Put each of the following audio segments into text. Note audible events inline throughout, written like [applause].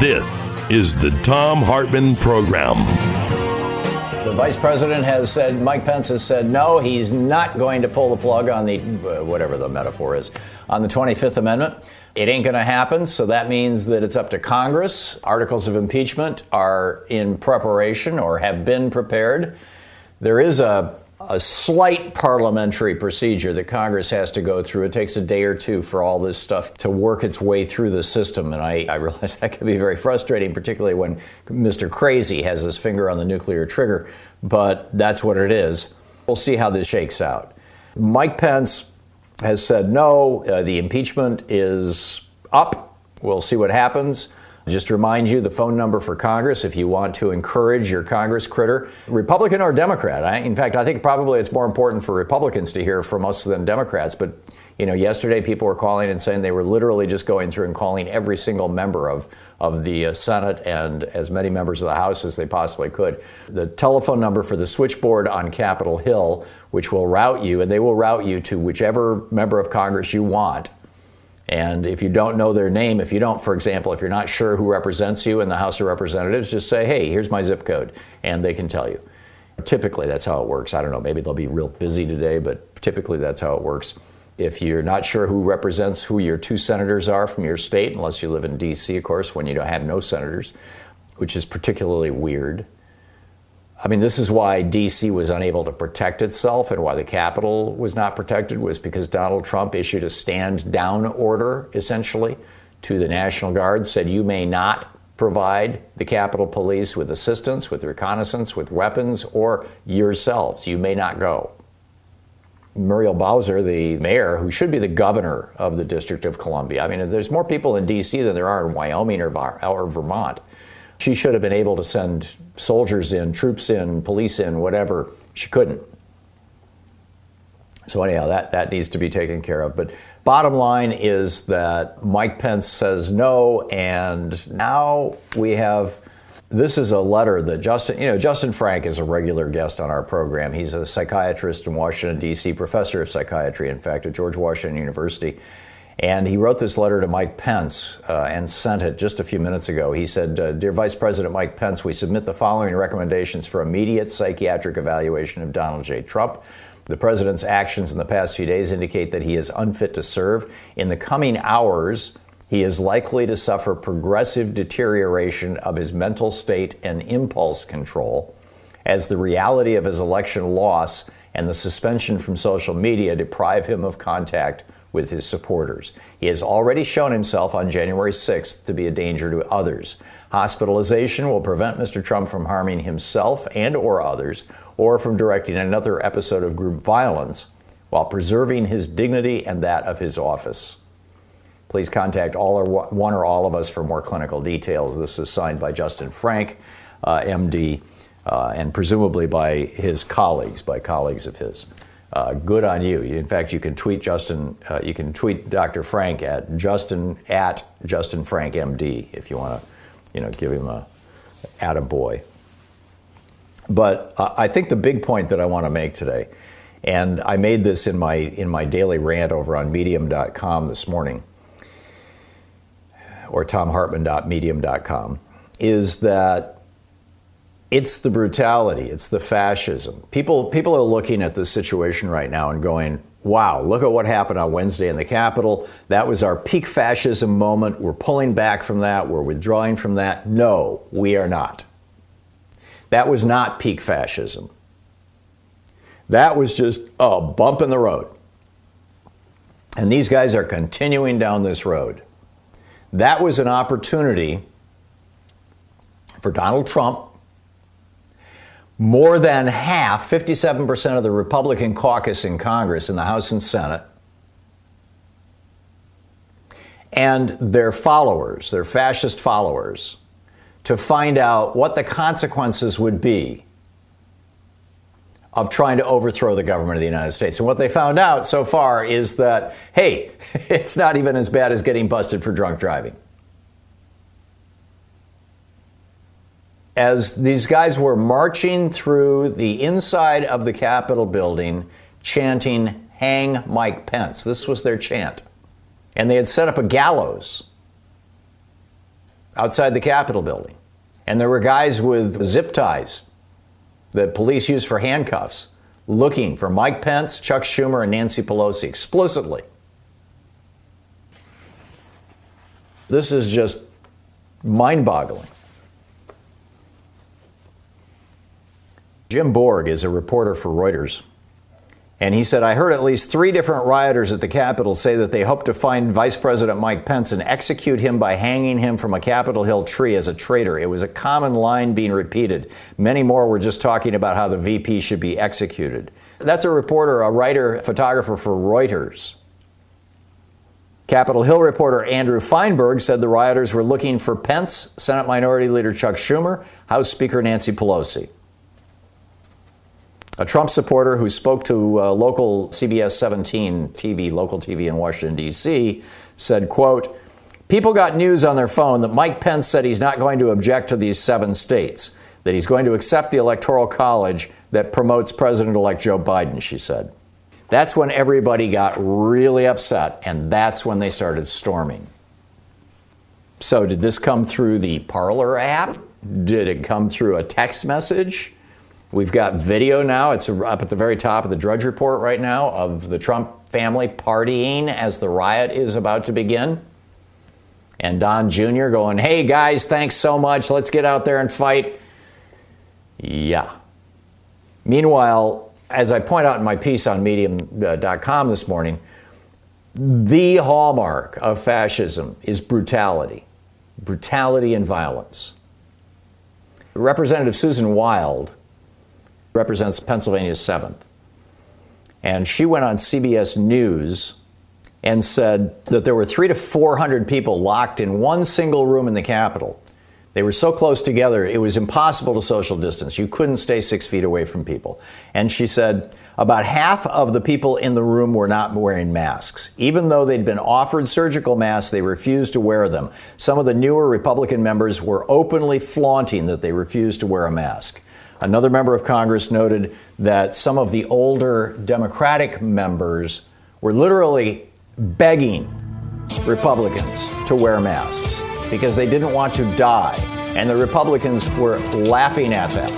This is the Thom Hartmann Program. The vice president has said, Mike Pence has said, no, he's not going to pull the plug on the, uh, whatever the metaphor is, on the 25th Amendment. It ain't going to happen, so that means that it's up to Congress. Articles of impeachment are in preparation or have been prepared. There is a a slight parliamentary procedure that Congress has to go through. It takes a day or two for all this stuff to work its way through the system. And I, I [laughs] realize that can be very frustrating, particularly when Mr. Crazy has his finger on the nuclear trigger. But that's what it is. We'll see how this shakes out. Mike Pence has said no, uh, the impeachment is up. We'll see what happens. Just to remind you, the phone number for Congress if you want to encourage your Congress critter, Republican or Democrat. I, in fact, I think probably it's more important for Republicans to hear from us than Democrats. But you know, yesterday people were calling and saying they were literally just going through and calling every single member of of the uh, Senate and as many members of the House as they possibly could. The telephone number for the switchboard on Capitol Hill, which will route you, and they will route you to whichever member of Congress you want and if you don't know their name, if you don't, for example, if you're not sure who represents you in the House of Representatives, just say, hey, here's my zip code, and they can tell you. Typically, that's how it works. I don't know, maybe they'll be real busy today, but typically that's how it works. If you're not sure who represents who your two senators are from your state, unless you live in D.C., of course, when you don't have no senators, which is particularly weird. I mean, this is why D.C. was unable to protect itself and why the Capitol was not protected was because Donald Trump issued a stand down order, essentially, to the National Guard, said you may not provide the Capitol Police with assistance, with reconnaissance, with weapons, or yourselves. You may not go. Muriel Bowser, the mayor, who should be the governor of the District of Columbia. I mean, there's more people in D.C. than there are in Wyoming or, or Vermont. She should have been able to send soldiers in, troops in, police in, whatever. She couldn't. So anyhow, that, that needs to be taken care of. But bottom line is that Mike Pence says no, and now we have this is a letter that Justin, you know, Justin Frank is a regular guest on our program. He's a psychiatrist in Washington, D.C., professor of psychiatry, in fact, at George Washington University. And he wrote this letter to Mike Pence uh, and sent it just a few minutes ago. He said, uh, Dear Vice President Mike Pence, we submit the following recommendations for immediate psychiatric evaluation of Donald J. Trump. The president's actions in the past few days indicate that he is unfit to serve. In the coming hours, he is likely to suffer progressive deterioration of his mental state and impulse control as the reality of his election loss and the suspension from social media deprive him of contact with his supporters. He has already shown himself on January 6th to be a danger to others. Hospitalization will prevent Mr. Trump from harming himself and or others or from directing another episode of group violence while preserving his dignity and that of his office. Please contact all or one or all of us for more clinical details. This is signed by Justin Frank, uh, MD, uh, and presumably by his colleagues, by colleagues of his uh, good on you. In fact, you can tweet Justin. Uh, you can tweet Dr. Frank at Justin at Justin Frank MD if you want to, you know, give him a attaboy. But uh, I think the big point that I want to make today and I made this in my in my daily rant over on medium.com this morning or thomhartmann.medium.com is that it's the brutality, it's the fascism. People people are looking at this situation right now and going, "Wow, look at what happened on Wednesday in the Capitol. That was our peak fascism moment. We're pulling back from that. We're withdrawing from that." No, we are not. That was not peak fascism. That was just a bump in the road. And these guys are continuing down this road. That was an opportunity for Donald Trump. More than half, 57% of the Republican caucus in Congress, in the House and Senate, and their followers, their fascist followers, to find out what the consequences would be of trying to overthrow the government of the United States. And what they found out so far is that, hey, [laughs] it's not even as bad as getting busted for drunk driving. As these guys were marching through the inside of the Capitol building, chanting, Hang Mike Pence. This was their chant. And they had set up a gallows outside the Capitol building. And there were guys with zip ties that police use for handcuffs looking for Mike Pence, Chuck Schumer, and Nancy Pelosi explicitly. This is just mind boggling. Jim Bourg is a reporter for Reuters. And he said, I heard at least three different rioters at the Capitol say that they hope to find Vice President Mike Pence and execute him by hanging him from a Capitol Hill tree as a traitor. It was a common line being repeated. Many more were just talking about how the VP should be executed. That's a reporter, a writer, photographer for Reuters. Capitol Hill reporter Andrew Feinberg said the rioters were looking for Pence, Senate Minority Leader Chuck Schumer, House Speaker Nancy Pelosi. A Trump supporter who spoke to uh, local CBS 17 TV, local TV in Washington, D.C., said, quote, People got news on their phone that Mike Pence said he's not going to object to these seven states, that he's going to accept the Electoral College that promotes President elect Joe Biden, she said. That's when everybody got really upset, and that's when they started storming. So, did this come through the Parler app? Did it come through a text message? We've got video now. It's up at the very top of the Drudge Report right now of the Trump family partying as the riot is about to begin. And Don Jr. going, hey guys, thanks so much. Let's get out there and fight. Yeah. Meanwhile, as I point out in my piece on medium.com this morning, the hallmark of fascism is brutality, brutality and violence. Representative Susan Wild represents Pennsylvania's 7th. And she went on CBS News and said that there were three to 400 people locked in one single room in the Capitol. They were so close together, it was impossible to social distance. You couldn't stay six feet away from people. And she said about half of the people in the room were not wearing masks. Even though they'd been offered surgical masks, they refused to wear them. Some of the newer Republican members were openly flaunting that they refused to wear a mask. Another member of Congress noted that some of the older Democratic members were literally begging Republicans to wear masks because they didn't want to die. And the Republicans were laughing at them.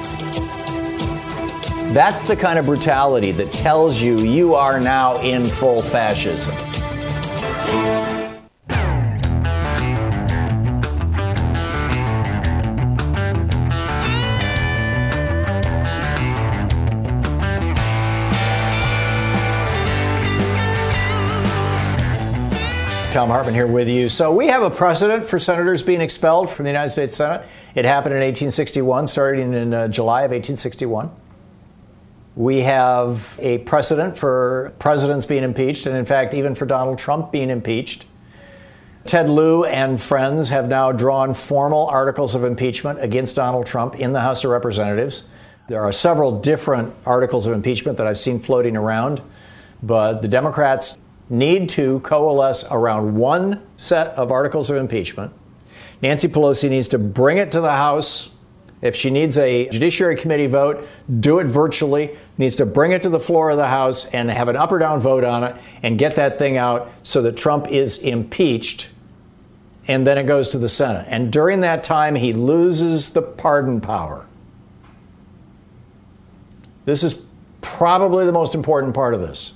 That's the kind of brutality that tells you you are now in full fascism. Thom Hartmann here with you. So we have a precedent for senators being expelled from the United States Senate. It happened in 1861, starting in uh, July of 1861. We have a precedent for presidents being impeached, and in fact, even for Donald Trump being impeached. Ted Lieu and friends have now drawn formal articles of impeachment against Donald Trump in the House of Representatives. There are several different articles of impeachment that I've seen floating around, but the Democrats need to coalesce around one set of articles of impeachment. Nancy Pelosi needs to bring it to the House If she needs a Judiciary Committee vote, do it virtually. Needs to bring it to the floor of the House and have an up or down vote on it and get that thing out so that Trump is impeached. And then it goes to the Senate. And during that time, he loses the pardon power. This is probably the most important part of this.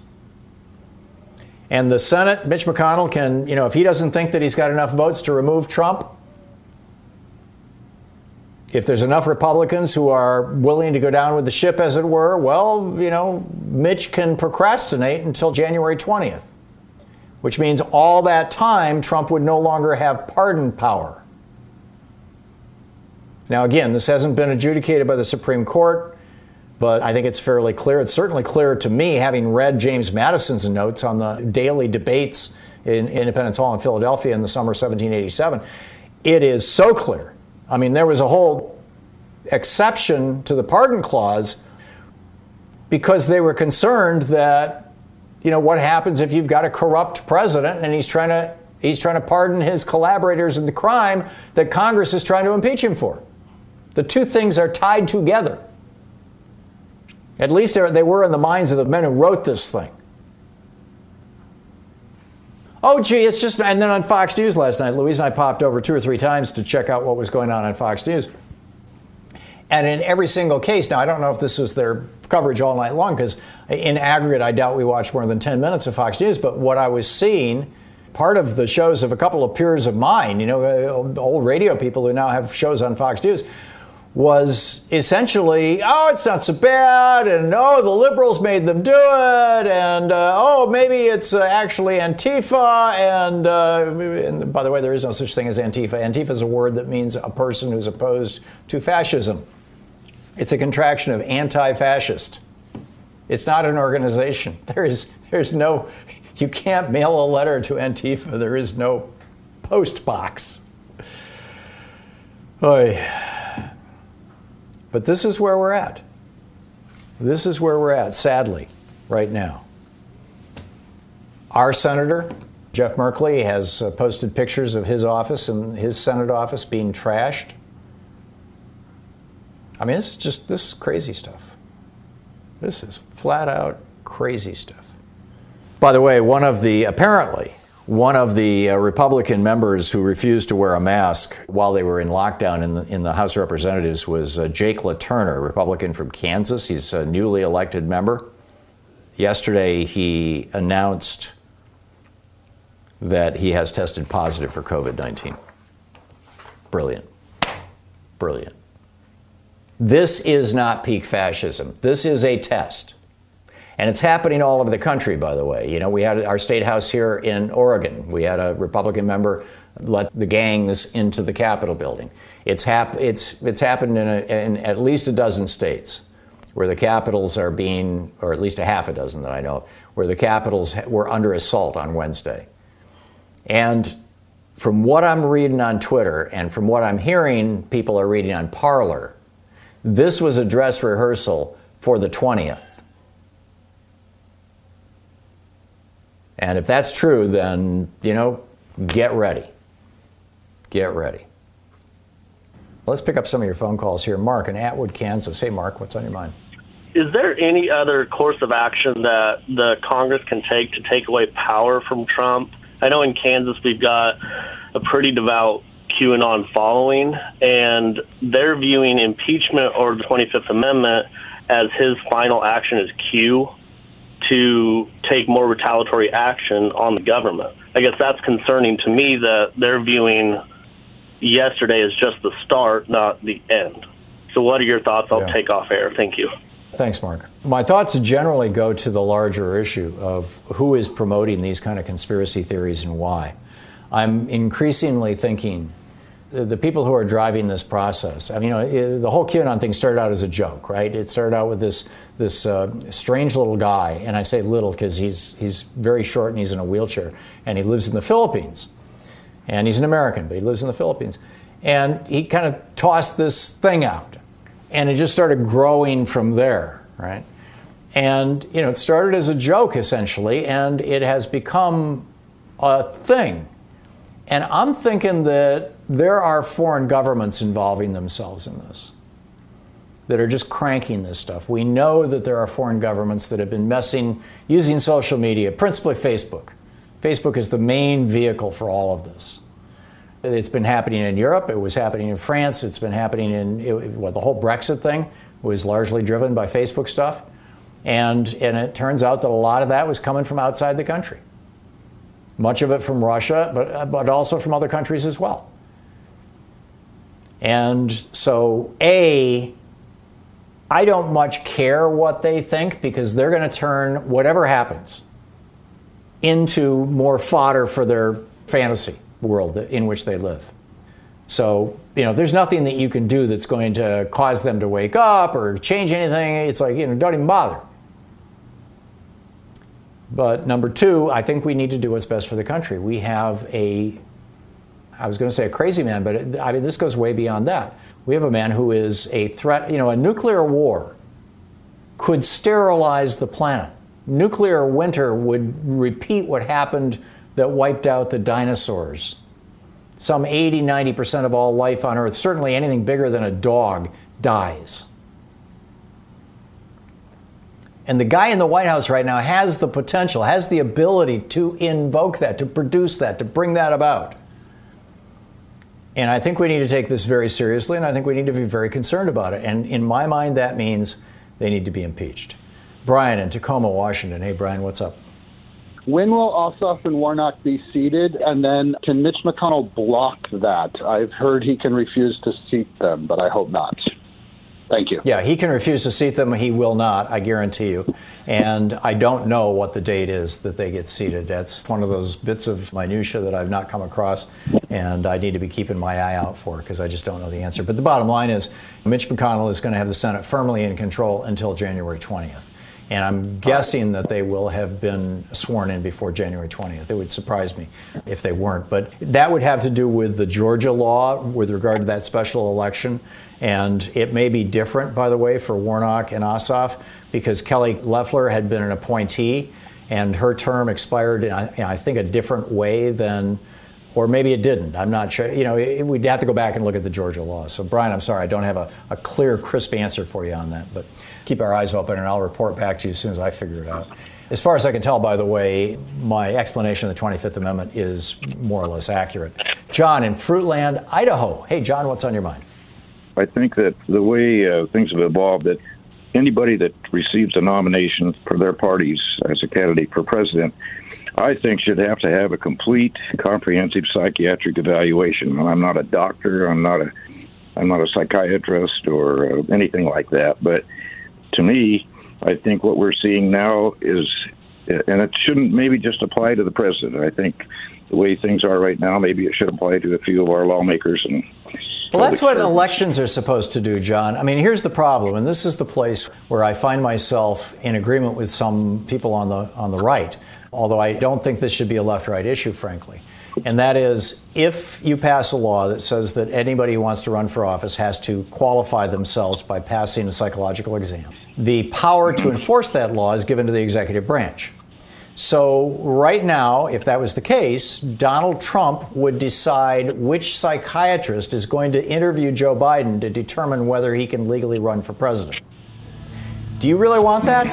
And the Senate, Mitch McConnell can, you know, if he doesn't think that he's got enough votes to remove Trump, if there's enough Republicans who are willing to go down with the ship, as it were, well, you know, Mitch can procrastinate until January 20th, which means all that time Trump would no longer have pardon power. Now, again, this hasn't been adjudicated by the Supreme Court, but I think it's fairly clear. It's certainly clear to me, having read James Madison's notes on the daily debates in Independence Hall in Philadelphia in the summer of 1787. It is so clear I mean, there was a whole exception to the pardon clause because they were concerned that, you know, what happens if you've got a corrupt president and he's trying to he's trying to pardon his collaborators in the crime that Congress is trying to impeach him for. The two things are tied together. At least they were in the minds of the men who wrote this thing. Oh, gee, it's just. And then on Fox News last night, Louise and I popped over two or three times to check out what was going on on Fox News. And in every single case, now I don't know if this was their coverage all night long, because in aggregate, I doubt we watched more than 10 minutes of Fox News. But what I was seeing, part of the shows of a couple of peers of mine, you know, uh, old radio people who now have shows on Fox News, was essentially, oh, it's not so bad, and oh, the liberals made them do it, and uh, oh, maybe it's uh, actually Antifa, and, uh, and, by the way, there is no such thing as Antifa. Antifa is a word that means a person who's opposed to fascism. It's a contraction of anti-fascist. It's not an organization. [laughs] There is, there's no, you can't mail a letter to Antifa. There is no post box. Oy. But this is where we're at. This is where we're at, sadly, right now. Our senator, Jeff Merkley, has uh, posted pictures of his office and his Senate office being trashed. I mean, this is just this is crazy stuff. This is flat out crazy stuff. By the way, one of the apparently one of the uh, Republican members who refused to wear a mask while they were in lockdown in the, in the House of Representatives was uh, Jake LaTurner, Republican from Kansas. He's a newly elected member. Yesterday, he announced that he has tested positive for COVID 19. Brilliant. Brilliant. This is not peak fascism. This is a test. And it's happening all over the country, by the way. You know, we had our state house here in Oregon. We had a Republican member let the gangs into the Capitol building. It's, hap- it's, it's happened in, a, in at least a dozen states where the capitals are being, or at least a half a dozen that I know of, where the capitals were under assault on Wednesday. And from what I'm reading on Twitter and from what I'm hearing people are reading on Parler, this was a dress rehearsal for the 20th. And if that's true, then, you know, get ready. Get ready. Let's pick up some of your phone calls here. Mark in Atwood, Kansas. Hey, Mark, what's on your mind? Is there any other course of action that the Congress can take to take away power from Trump? I know in Kansas we've got a pretty devout QAnon following, and they're viewing impeachment or the 25th Amendment as his final action as Q to take more retaliatory action on the government. I guess that's concerning to me that they're viewing yesterday as just the start, not the end. So, what are your thoughts? I'll yeah. take off air. Thank you. Thanks, Mark. My thoughts generally go to the larger issue of who is promoting these kind of conspiracy theories and why. I'm increasingly thinking the people who are driving this process. I mean, you know, the whole QAnon thing started out as a joke, right? It started out with this this uh, strange little guy, and I say little because he's he's very short and he's in a wheelchair, and he lives in the Philippines, and he's an American, but he lives in the Philippines, and he kind of tossed this thing out, and it just started growing from there, right? And you know, it started as a joke essentially, and it has become a thing. And I'm thinking that there are foreign governments involving themselves in this. that are just cranking this stuff. We know that there are foreign governments that have been messing using social media, principally Facebook. Facebook is the main vehicle for all of this. It's been happening in Europe. It was happening in France. It's been happening in it, the whole Brexit thing was largely driven by Facebook stuff. And, and it turns out that a lot of that was coming from outside the country. Much of it from Russia, but, but also from other countries as well. And so, A, I don't much care what they think because they're going to turn whatever happens into more fodder for their fantasy world in which they live. So, you know, there's nothing that you can do that's going to cause them to wake up or change anything. It's like, you know, don't even bother. But number two, I think we need to do what's best for the country. We have a, I was going to say a crazy man, but it, I mean, this goes way beyond that. We have a man who is a threat, you know, a nuclear war could sterilize the planet. Nuclear winter would repeat what happened that wiped out the dinosaurs. Some 80, 90% of all life on Earth, certainly anything bigger than a dog, dies. And the guy in the White House right now has the potential, has the ability to invoke that, to produce that, to bring that about. And I think we need to take this very seriously, and I think we need to be very concerned about it. And in my mind, that means they need to be impeached. Brian in Tacoma, Washington. Hey, Brian, what's up? When will Ossoff and Warnock be seated? And then can Mitch McConnell block that? I've heard he can refuse to seat them, but I hope not. Thank you. Yeah, he can refuse to seat them. He will not, I guarantee you. And I don't know what the date is that they get seated. That's one of those bits of minutia that I've not come across, and I need to be keeping my eye out for because I just don't know the answer. But the bottom line is Mitch McConnell is going to have the Senate firmly in control until January 20th. And I'm guessing that they will have been sworn in before January 20th. It would surprise me if they weren't. But that would have to do with the Georgia law with regard to that special election. And it may be different, by the way, for Warnock and Ossoff, because Kelly Loeffler had been an appointee and her term expired in, I think, a different way than or maybe it didn't. I'm not sure. You know, it, we'd have to go back and look at the Georgia law. So, Brian, I'm sorry, I don't have a, a, clear, crisp answer for you on that. But keep our eyes open, and I'll report back to you as soon as I figure it out. As far as I can tell, by the way, my explanation of the 25th Amendment is more or less accurate. John in Fruitland, Idaho. Hey, John, what's on your mind? I think that the way uh, things have evolved, that anybody that receives a nomination for their parties as a candidate for president I think should have to have a complete, comprehensive psychiatric evaluation. And I'm not a doctor. I'm not a I'm not a psychiatrist or uh, anything like that. But to me, I think what we're seeing now is, and it shouldn't maybe just apply to the president. I think the way things are right now, maybe it should apply to a few of our lawmakers and. Well, that's what elections are supposed to do, John. I mean, here's the problem, and this is the place where I find myself in agreement with some people on the on the right although I don't think this should be a left right issue, frankly. And that is if you pass a law that says that anybody who wants to run for office has to qualify themselves by passing a psychological exam, the power to enforce that law is given to the executive branch. So, right now, if that was the case, Donald Trump would decide which psychiatrist is going to interview Joe Biden to determine whether he can legally run for president. Do you really want that?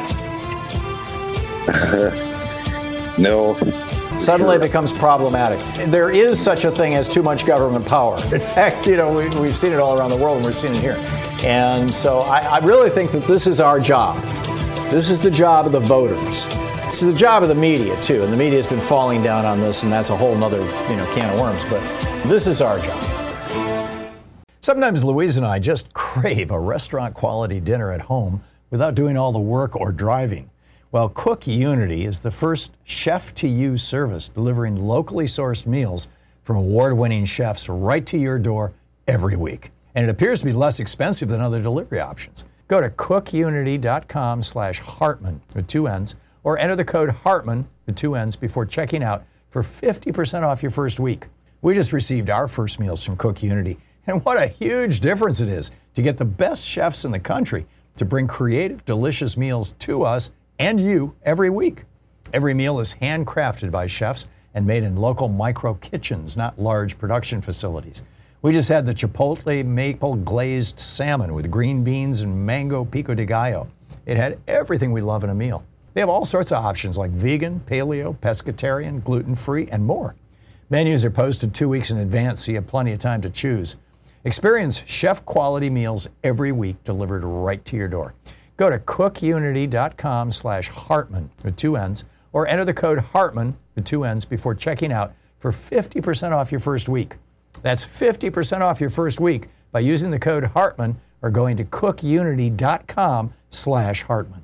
[laughs] No. Suddenly it becomes problematic. There is such a thing as too much government power. In [laughs] fact, you know, we, have seen it all around the world and we've seen it here. And so I, I really think that this is our job. This is the job of the voters. It's the job of the media, too. And the media has been falling down on this, and that's a whole other, you know, can of worms. But this is our job. Sometimes Louise and I just crave a restaurant quality dinner at home without doing all the work or driving. Well, Cook Unity is the first chef to you service delivering locally sourced meals from award winning chefs right to your door every week. And it appears to be less expensive than other delivery options. Go to cookunity.com slash Hartmann with two N's or enter the code Hartmann, with two N's before checking out for 50% off your first week. We just received our first meals from Cook Unity, and what a huge difference it is to get the best chefs in the country to bring creative, delicious meals to us and you every week. Every meal is handcrafted by chefs and made in local micro kitchens, not large production facilities. We just had the Chipotle maple glazed salmon with green beans and mango pico de gallo. It had everything we love in a meal. They have all sorts of options like vegan, paleo, pescatarian, gluten free, and more. Menus are posted two weeks in advance, so you have plenty of time to choose. Experience chef quality meals every week delivered right to your door. Go to cookunity.com slash Hartmann with two N's or enter the code Hartmann with two N's before checking out for 50% off your first week. That's 50% off your first week by using the code Hartmann or going to cookunity.com slash Hartmann.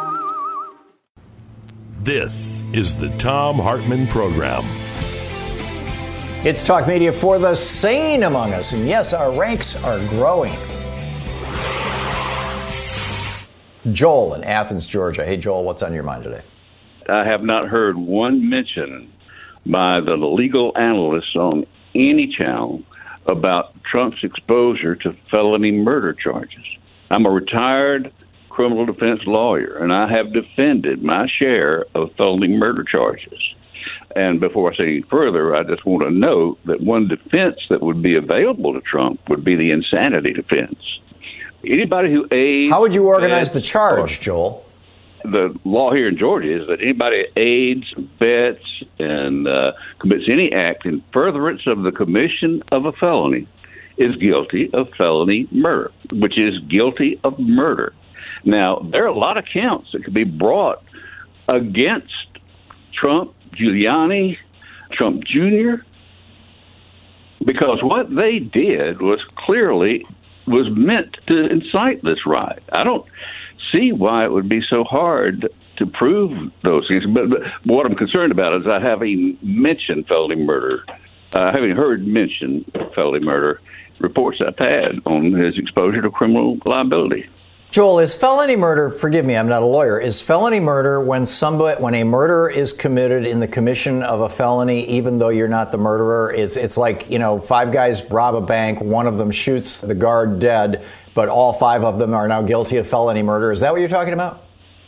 This is the Thom Hartmann Program. It's Talk Media for the sane among us. And yes, our ranks are growing. Joel in Athens, Georgia. Hey, Joel, what's on your mind today? I have not heard one mention by the legal analysts on any channel about Trump's exposure to felony murder charges. I'm a retired criminal defense lawyer, and I have defended my share of felony murder charges. And before I say any further, I just want to note that one defense that would be available to Trump would be the insanity defense. Anybody who aids. How would you organize the charge, Joel? The law here in Georgia is that anybody aids, bets, and uh, commits any act in furtherance of the commission of a felony is guilty of felony murder, which is guilty of murder. Now, there are a lot of counts that could be brought against Trump, Giuliani, Trump Jr., because what they did was clearly was meant to incite this riot. I don't see why it would be so hard to prove those things. But, but what I'm concerned about is I having mentioned felony murder, uh, having heard mention felony murder reports I've had on his exposure to criminal liability. Joel, is felony murder, forgive me, I'm not a lawyer, is felony murder when somebody when a murder is committed in the commission of a felony even though you're not the murderer? It's it's like, you know, five guys rob a bank, one of them shoots the guard dead, but all five of them are now guilty of felony murder. Is that what you're talking about?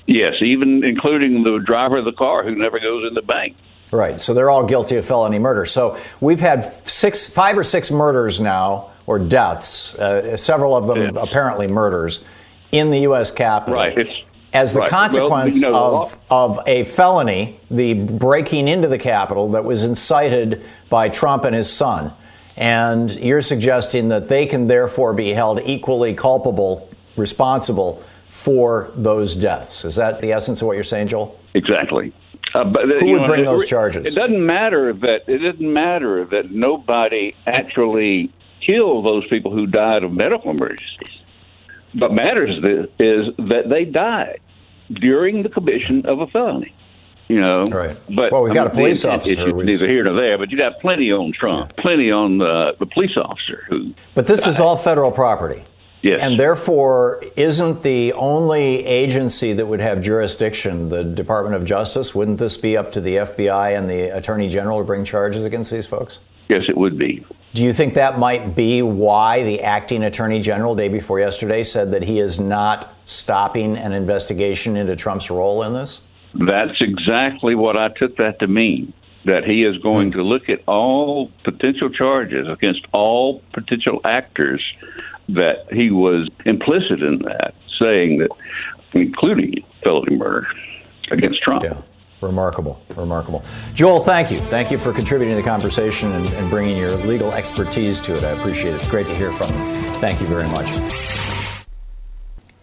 Yes, even including the driver of the car who never goes in the bank. Right. So they're all guilty of felony murder. So we've had six five or six murders now or deaths, uh, several of them yes. apparently murders in the U.S. Capitol. Right. It's, as the right. consequence well, you know, of, of a felony, the breaking into the Capitol that was incited by Trump and his son. And you're suggesting that they can therefore be held equally culpable, responsible for those deaths. Is that the essence of what you're saying, Joel? Exactly. Uh, but, Who would know, bring it, those charges? It doesn't matter that it doesn't matter that nobody actually killed those people who died of medical emergencies what matters is that they died during the commission of a felony. You know, right? But well, we've got a police officer. It's neither here nor there, but you got plenty on Trump, yeah. plenty on uh, the police officer who. But this died. is all federal property. Yes. And therefore, isn't the only agency that would have jurisdiction the Department of Justice? Wouldn't this be up to the FBI and the Attorney General to bring charges against these folks? Yes, it would be. Do you think that might be why the acting attorney general, day before yesterday, said that he is not stopping an investigation into Trump's role in this? That's exactly what I took that to mean. That he is going hmm. to look at all potential charges against all potential actors, that he was implicit in that, saying that, including felony murder against Trump. Yeah. Remarkable, remarkable. Joel, thank you. Thank you for contributing to the conversation and, and bringing your legal expertise to it. I appreciate it. It's great to hear from you. Thank you very much.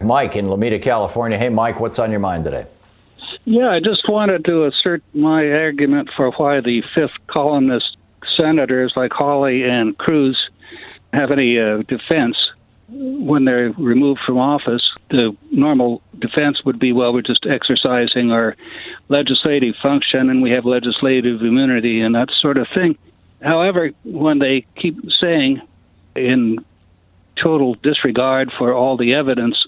Mike in Lomita, California. Hey, Mike, what's on your mind today? Yeah, I just wanted to assert my argument for why the fifth columnist senators like Hawley and Cruz have any uh, defense when they're removed from office, the normal defense would be, well, we're just exercising our legislative function and we have legislative immunity and that sort of thing. However, when they keep saying in total disregard for all the evidence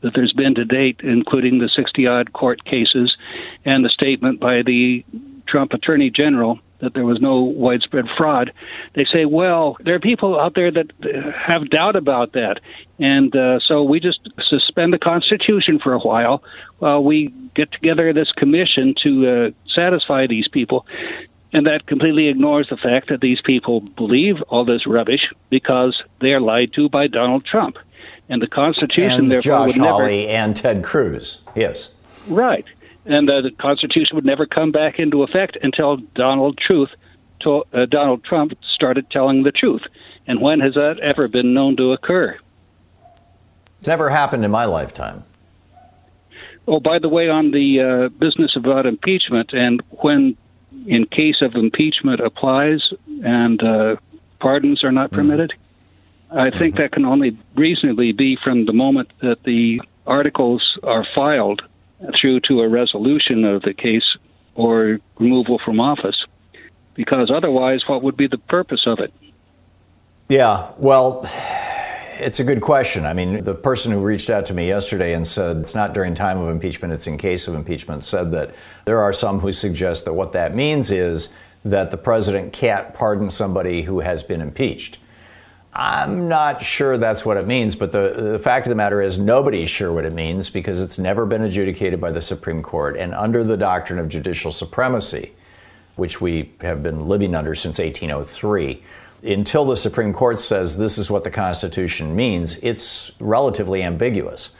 that there's been to date, including the 60 odd court cases and the statement by the Trump Attorney General that there was no widespread fraud. They say, well, there are people out there that have doubt about that. And uh, so we just suspend the Constitution for a while while we get together this commission to uh, satisfy these people. And that completely ignores the fact that these people believe all this rubbish because they are lied to by Donald Trump. And the Constitution, and therefore, Josh would never. Hawley and Ted Cruz. Yes. Right. And uh, the Constitution would never come back into effect until Donald Truth, to, uh, Donald Trump started telling the truth. And when has that ever been known to occur? It's never happened in my lifetime. Oh, by the way, on the uh, business about impeachment, and when in case of impeachment applies and uh, pardons are not permitted, mm-hmm. I think mm-hmm. that can only reasonably be from the moment that the articles are filed through to a resolution of the case or removal from office. Because otherwise, what would be the purpose of it? Yeah, well, it's a good question. I mean, the person who reached out to me yesterday and said it's not during time of impeachment, it's in case of impeachment, said that there are some who suggest that what that means is that the president can't pardon somebody who has been impeached. I'm not sure that's what it means, but the, the fact of the matter is nobody's sure what it means because it's never been adjudicated by the Supreme Court. And under the doctrine of judicial supremacy, which we have been living under since 1803, until the Supreme Court says this is what the Constitution means, it's relatively ambiguous.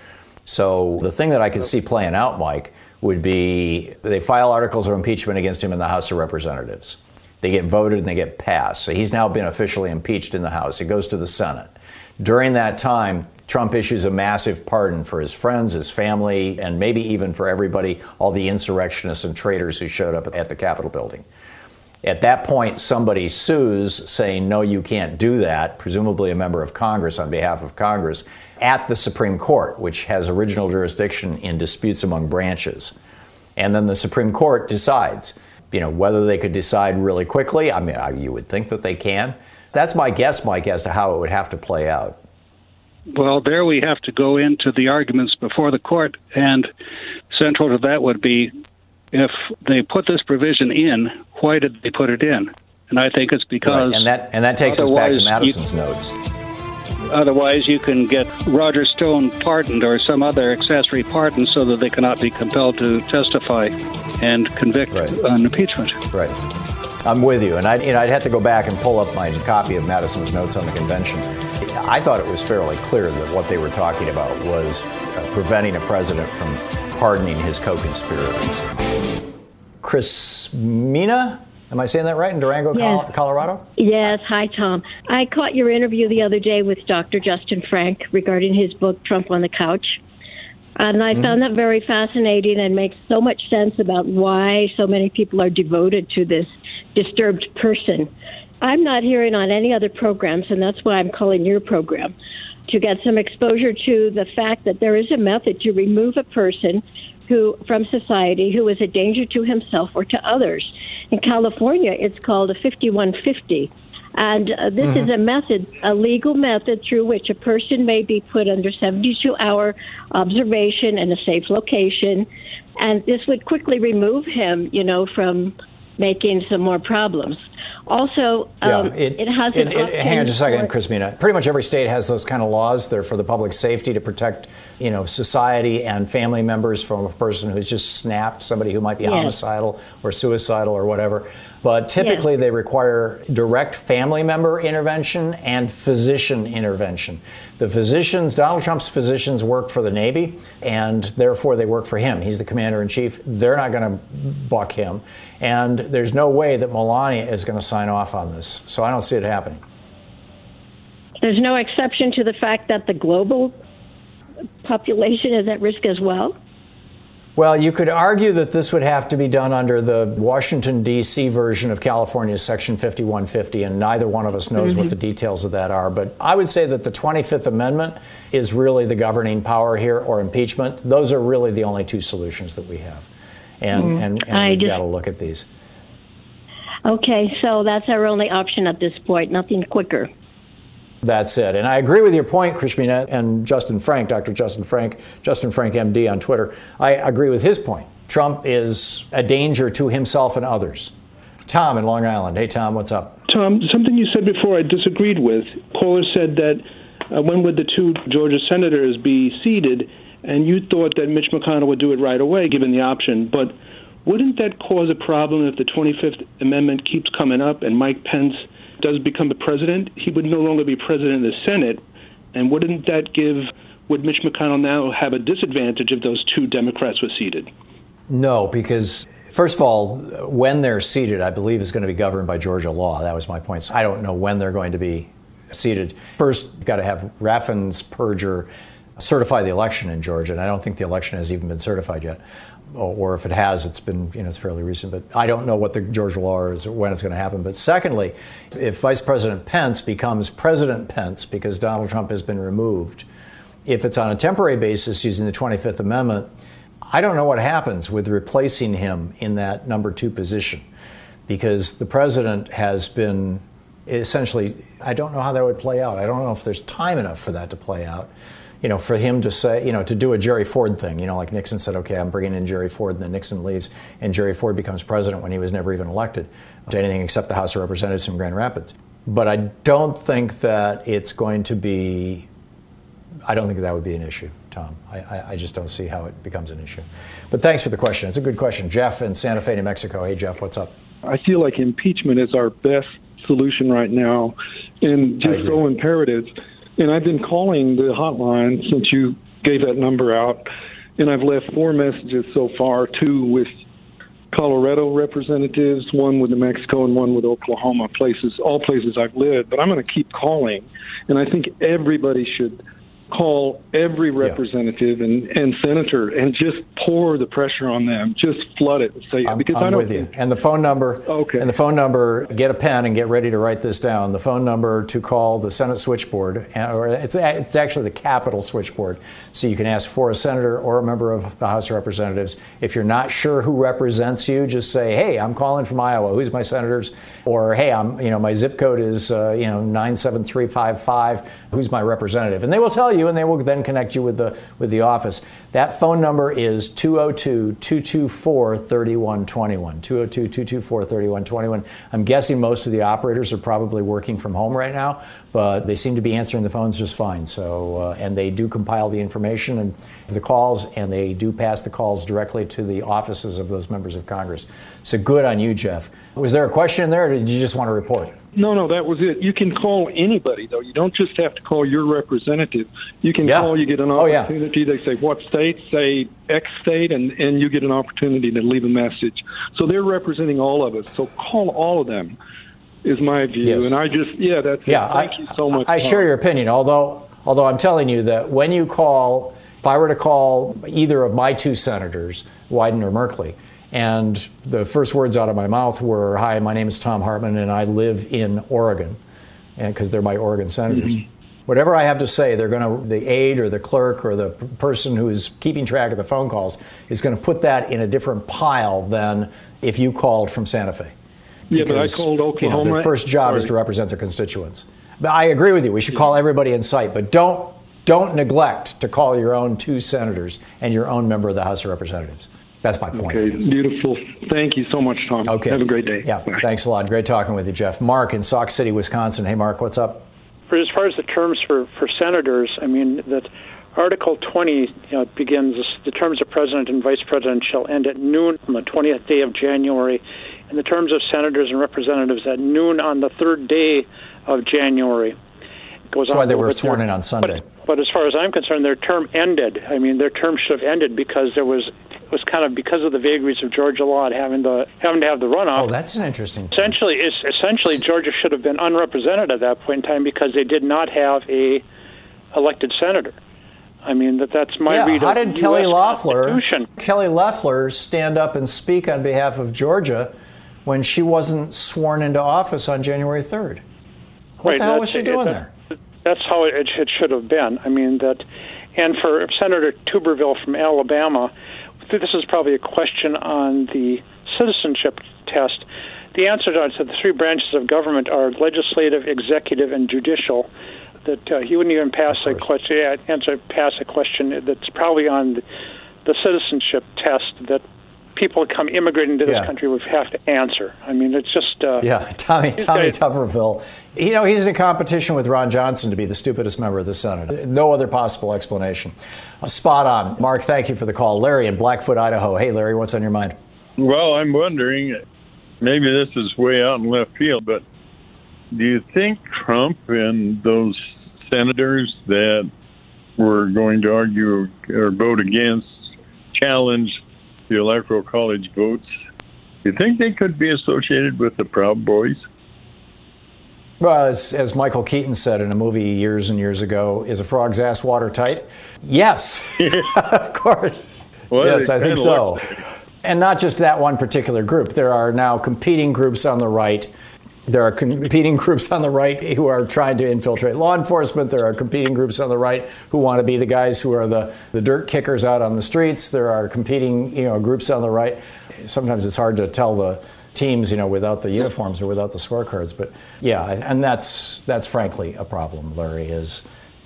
So the thing that I could see playing out, Mike, would be they file articles of impeachment against him in the House of Representatives. They get voted and they get passed. So he's now been officially impeached in the House. It goes to the Senate. During that time, Trump issues a massive pardon for his friends, his family, and maybe even for everybody, all the insurrectionists and traitors who showed up at the Capitol building. At that point, somebody sues saying, no, you can't do that, presumably a member of Congress on behalf of Congress, at the Supreme Court, which has original jurisdiction in disputes among branches. And then the Supreme Court decides you know, whether they could decide really quickly, I mean, you would think that they can. That's my guess, Mike, as to how it would have to play out. Well, there we have to go into the arguments before the court, and central to that would be if they put this provision in, why did they put it in? And I think it's because right. and that and that takes us back to Madison's you, notes. Otherwise, you can get Roger Stone pardoned or some other accessory pardoned so that they cannot be compelled to testify and convict right. on impeachment. Right. I'm with you, and I'd, you know, I'd have to go back and pull up my copy of Madison's notes on the convention. I thought it was fairly clear that what they were talking about was uh, preventing a president from pardoning his co-conspirators. Chris Mina Am I saying that right in Durango, yes. Colorado? Yes. Hi, Tom. I caught your interview the other day with Dr. Justin Frank regarding his book, Trump on the Couch. And I mm-hmm. found that very fascinating and makes so much sense about why so many people are devoted to this disturbed person. I'm not hearing on any other programs, and that's why I'm calling your program to get some exposure to the fact that there is a method to remove a person who from society who is a danger to himself or to others. In California, it's called a 5150. And uh, this mm-hmm. is a method, a legal method through which a person may be put under 72 hour observation in a safe location. And this would quickly remove him, you know, from making some more problems. Also, um, yeah, it, it, has it, it, hang on just a second, Christina. Pretty much every state has those kind of laws. They're for the public safety to protect, you know, society and family members from a person who's just snapped, somebody who might be yes. homicidal or suicidal or whatever. But typically, yes. they require direct family member intervention and physician intervention. The physicians, Donald Trump's physicians, work for the Navy, and therefore they work for him. He's the commander in chief. They're not going to buck him. And there's no way that Melania is going to sign off on this. So I don't see it happening. There's no exception to the fact that the global population is at risk as well. Well, you could argue that this would have to be done under the Washington, D.C. version of California's Section 5150, and neither one of us knows mm-hmm. what the details of that are. But I would say that the 25th Amendment is really the governing power here, or impeachment. Those are really the only two solutions that we have. And, mm. and, and we've just, got to look at these. Okay, so that's our only option at this point, nothing quicker. That's it. And I agree with your point, Krishmina and Justin Frank, Dr. Justin Frank, Justin Frank MD on Twitter. I agree with his point. Trump is a danger to himself and others. Tom in Long Island. Hey, Tom, what's up? Tom, something you said before I disagreed with. Caller said that uh, when would the two Georgia senators be seated? And you thought that Mitch McConnell would do it right away, given the option. But wouldn't that cause a problem if the 25th Amendment keeps coming up and Mike Pence does become the president? He would no longer be president of the Senate. And wouldn't that give, would Mitch McConnell now have a disadvantage if those two Democrats were seated? No, because First of all, when they're seated, I believe is going to be governed by Georgia law. That was my point. So I don't know when they're going to be seated. First, you've got to have Raffensperger certify the election in Georgia, and I don't think the election has even been certified yet. Or if it has, it's been, you know, it's fairly recent. But I don't know what the Georgia law is or when it's going to happen. But secondly, if Vice President Pence becomes President Pence because Donald Trump has been removed, if it's on a temporary basis using the 25th Amendment, I don't know what happens with replacing him in that number two position because the president has been essentially, I don't know how that would play out. I don't know if there's time enough for that to play out. You know, for him to say, you know, to do a Jerry Ford thing, you know, like Nixon said, okay, I'm bringing in Jerry Ford, and then Nixon leaves, and Jerry Ford becomes president when he was never even elected to anything except the House of Representatives from Grand Rapids. But I don't think that it's going to be, I don't think that would be an issue. Tom. I, I, just don't see how it becomes an issue. But thanks for the question. It's a good question. Jeff in Santa Fe, New Mexico. Hey, Jeff, what's up? I feel like impeachment is our best solution right now, and just so imperatives. And I've been calling the hotline since you gave that number out, and I've left four messages so far two with Colorado representatives, one with New Mexico, and one with Oklahoma, places, all places I've lived. But I'm going to keep calling, and I think everybody should call every representative yeah. and, and senator and just pour the pressure on them. Just flood it say I'm, because I'm I with you. And the phone number. Okay. And the phone number. Get a pen and get ready to write this down. The phone number to call the Senate switchboard, or it's it's actually the Capitol switchboard. So you can ask for a senator or a member of the House of Representatives. If you're not sure who represents you, just say, "Hey, I'm calling from Iowa. Who's my senators?" Or, "Hey, I'm you know my zip code is uh, you know nine seven three five five. Who's my representative?" And they will tell you, and they will then connect you with the with the office. That phone number is 202-224-3121. 202-224-3121. I'm guessing most of the operators are probably working from home right now, but they seem to be answering the phones just fine. So uh, and they do compile the information and the calls, and they do pass the calls directly to the offices of those members of Congress. So good on you, Jeff. Was there a question there, or did you just want to report? No, no, that was it. You can call anybody though. You don't just have to call your representative. You can yeah. call. You get an opportunity. Oh, yeah. They say what state, say X state, and and you get an opportunity to leave a message. So they're representing all of us. So call all of them. Is my view, yes. and I just yeah, that's yeah. It. Thank I, you so much. I, I share your opinion. Although although I'm telling you that when you call, if I were to call either of my two senators, Wyden or Merkley and the first words out of my mouth were, Hi, my name is Thom Hartmann, and I live in Oregon, because they're my Oregon senators. Mm-hmm. Whatever I have to say, they're going to, the aide or the clerk or the person who is keeping track of the phone calls is going to put that in a different pile than if you called from Santa Fe. Yeah, because, but I called Oklahoma. You know, their first job is to represent their constituents. But I agree with you. We should call everybody in sight, but don't don't neglect to call your own two senators and your own member of the House of Representatives. That's my point. Okay, beautiful. Thank you so much, Tom. Okay. Have a great day. Yeah, Bye. thanks a lot. Great talking with you, Jeff. Mark in Sauk City, Wisconsin. Hey, Mark, what's up? For as far as the terms for, for senators, I mean, that Article 20 you know, begins the terms of president and vice president shall end at noon on the 20th day of January, and the terms of senators and representatives at noon on the third day of January. It goes That's why they were sworn in on Sunday. But, but as far as I'm concerned, their term ended. I mean, their term should have ended because there was was kind of because of the vagaries of Georgia law and having the having to have the runoff. Oh, that's an interesting. Essentially, it's, essentially Georgia should have been unrepresented at that point in time because they did not have a elected senator. I mean that that's my yeah, read how of did Kelly Loeffler Kelly Loeffler stand up and speak on behalf of Georgia when she wasn't sworn into office on January 3rd? What right, the hell was she doing that, there? That's how it, it should have been. I mean that, and for Senator Tuberville from Alabama, this is probably a question on the citizenship test. The answer to the three branches of government are legislative, executive, and judicial. that uh, he wouldn't even pass a question, yeah, answer, pass a question that's probably on the, the citizenship test that people come immigrating to this Yeah. country would have to answer. I mean, it's just uh, Yeah, [laughs] Tommy he's Tommy got- Tuberville. You know, he's in a competition with Ron Johnson to be the stupidest member of the Senate. No other possible explanation. Spot on. Mark, thank you for the call. Larry in Blackfoot, Idaho. Hey, Larry, what's on your mind? Well, I'm wondering, maybe this is way out in left field, but do you think Trump and those senators that were going to argue or vote against, challenge the electoral college votes, do you think they could be associated with the Proud Boys? Well, as, as Michael Keaton said in a movie years and years ago, is a frog's ass watertight? Yes, [laughs] [laughs] of course. Well, yes, I think so. look And not just that one particular group. There are now competing groups on the right. There are competing groups on the right who are trying to infiltrate law enforcement. There are competing groups on the right who want to be the guys who are the, the dirt kickers out on the streets. There are competing you know, groups on the right. Sometimes it's hard to tell the teams, you know, without the uniforms or without the scorecards. But yeah, and that's that's frankly a problem, Larry, is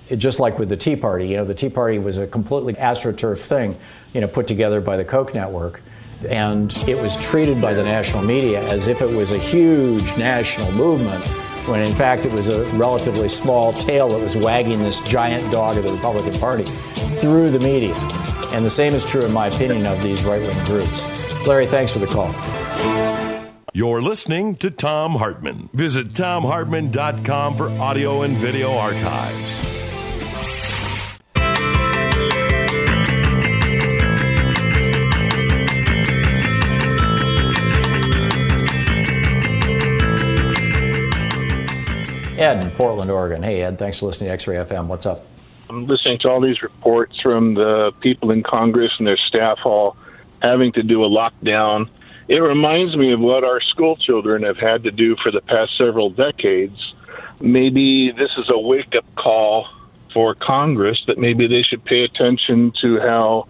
it, just like with the Tea Party, you know, the Tea Party was a completely astroturf thing, you know, put together by the Koch network. And it was treated by the national media as if it was a huge national movement, when in fact it was a relatively small tail that was wagging this giant dog of the Republican Party through the media. And the same is true, in my opinion, of these right wing groups. Larry, thanks for the call. You're listening to Thom Hartmann. Visit thomhartmann.com for audio and video archives. Ed in Portland, Oregon. Hey, Ed, thanks for listening to X Ray FM. What's up? I'm listening to all these reports from the people in Congress and their staff all having to do a lockdown. It reminds me of what our school children have had to do for the past several decades. Maybe this is a wake up call for Congress that maybe they should pay attention to how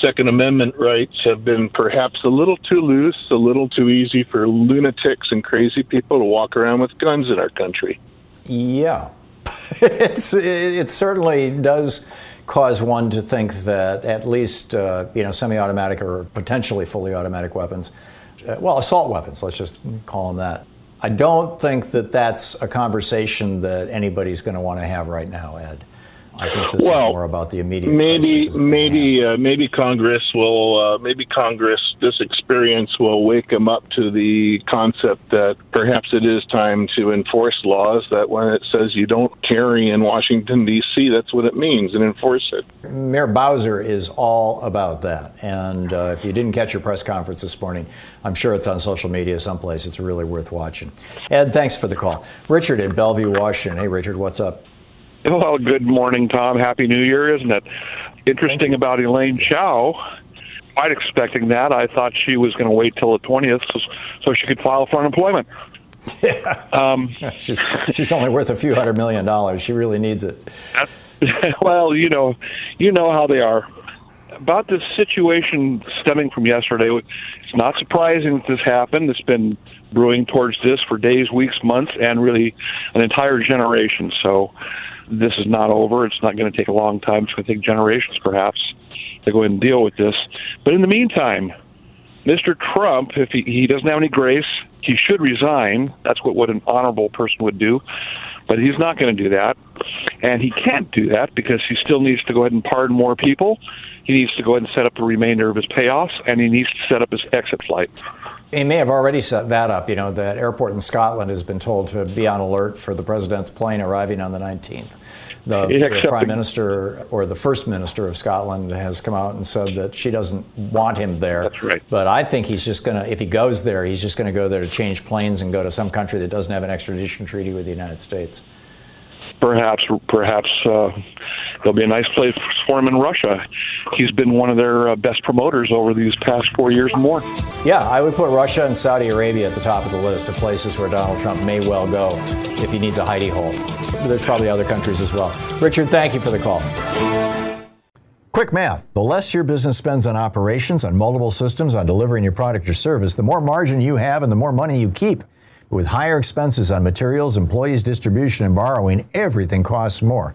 Second Amendment rights have been perhaps a little too loose, a little too easy for lunatics and crazy people to walk around with guns in our country. Yeah, [laughs] it's, it certainly does cause one to think that at least uh, you know semi-automatic or potentially fully automatic weapons, uh, well, assault weapons, let's just call them that. I don't think that that's a conversation that anybody's going to want to have right now, Ed. I think this Well, is more about the immediate. maybe maybe uh, maybe Congress will uh, maybe Congress this experience will wake them up to the concept that perhaps it is time to enforce laws that when it says you don't carry in Washington D.C. that's what it means and enforce it. Mayor Bowser is all about that. And uh, if you didn't catch your press conference this morning, I'm sure it's on social media someplace. It's really worth watching. Ed, thanks for the call. Richard in Bellevue, Washington. Hey, Richard, what's up? [laughs] Well, good morning, Tom. Happy New Year, isn't it? Interesting about Elaine Chao. Quite expecting that. I thought she was going to wait till the 20th so, so she could file for unemployment. [laughs] Yeah. Um, [laughs] she's, she's only worth a few hundred million dollars. She really needs it. well, you know, you know how they are. About this situation stemming from yesterday, it's not surprising that this happened. It's been brewing towards this for days, weeks, months, and really an entire generation. So this is not over. It's not going to take a long time. It's going to take generations, perhaps, to go ahead and deal with this. But in the meantime, Mr. Trump, if he, he doesn't have any grace, he should resign. That's what, what an honorable person would do. But he's not going to do that. And he can't do that because he still needs to go ahead and pardon more people. He needs to go ahead and set up the remainder of his payoffs, and he needs to set up his exit flight. He may have already set that up. You know, that airport in Scotland has been told to be on alert for the president's plane arriving on the 19th. The, the prime minister or the first minister of Scotland has come out and said that she doesn't want him there. That's right. But I think he's just going to, if he goes there, he's just going to go there to change planes and go to some country that doesn't have an extradition treaty with the United States. Perhaps, perhaps uh, there'll be a nice place for him in Russia. He's been one of their uh, best promoters over these past four years and more. Yeah, I would put Russia and Saudi Arabia at the top of the list of places where Donald Trump may well go if he needs a hidey hole. There's probably other countries as well. Richard, thank you for the call. Quick math. The less your business spends on operations, on multiple systems, on delivering your product or service, the more margin you have and the more money you keep. With higher expenses on materials, employees, distribution, and borrowing, everything costs more.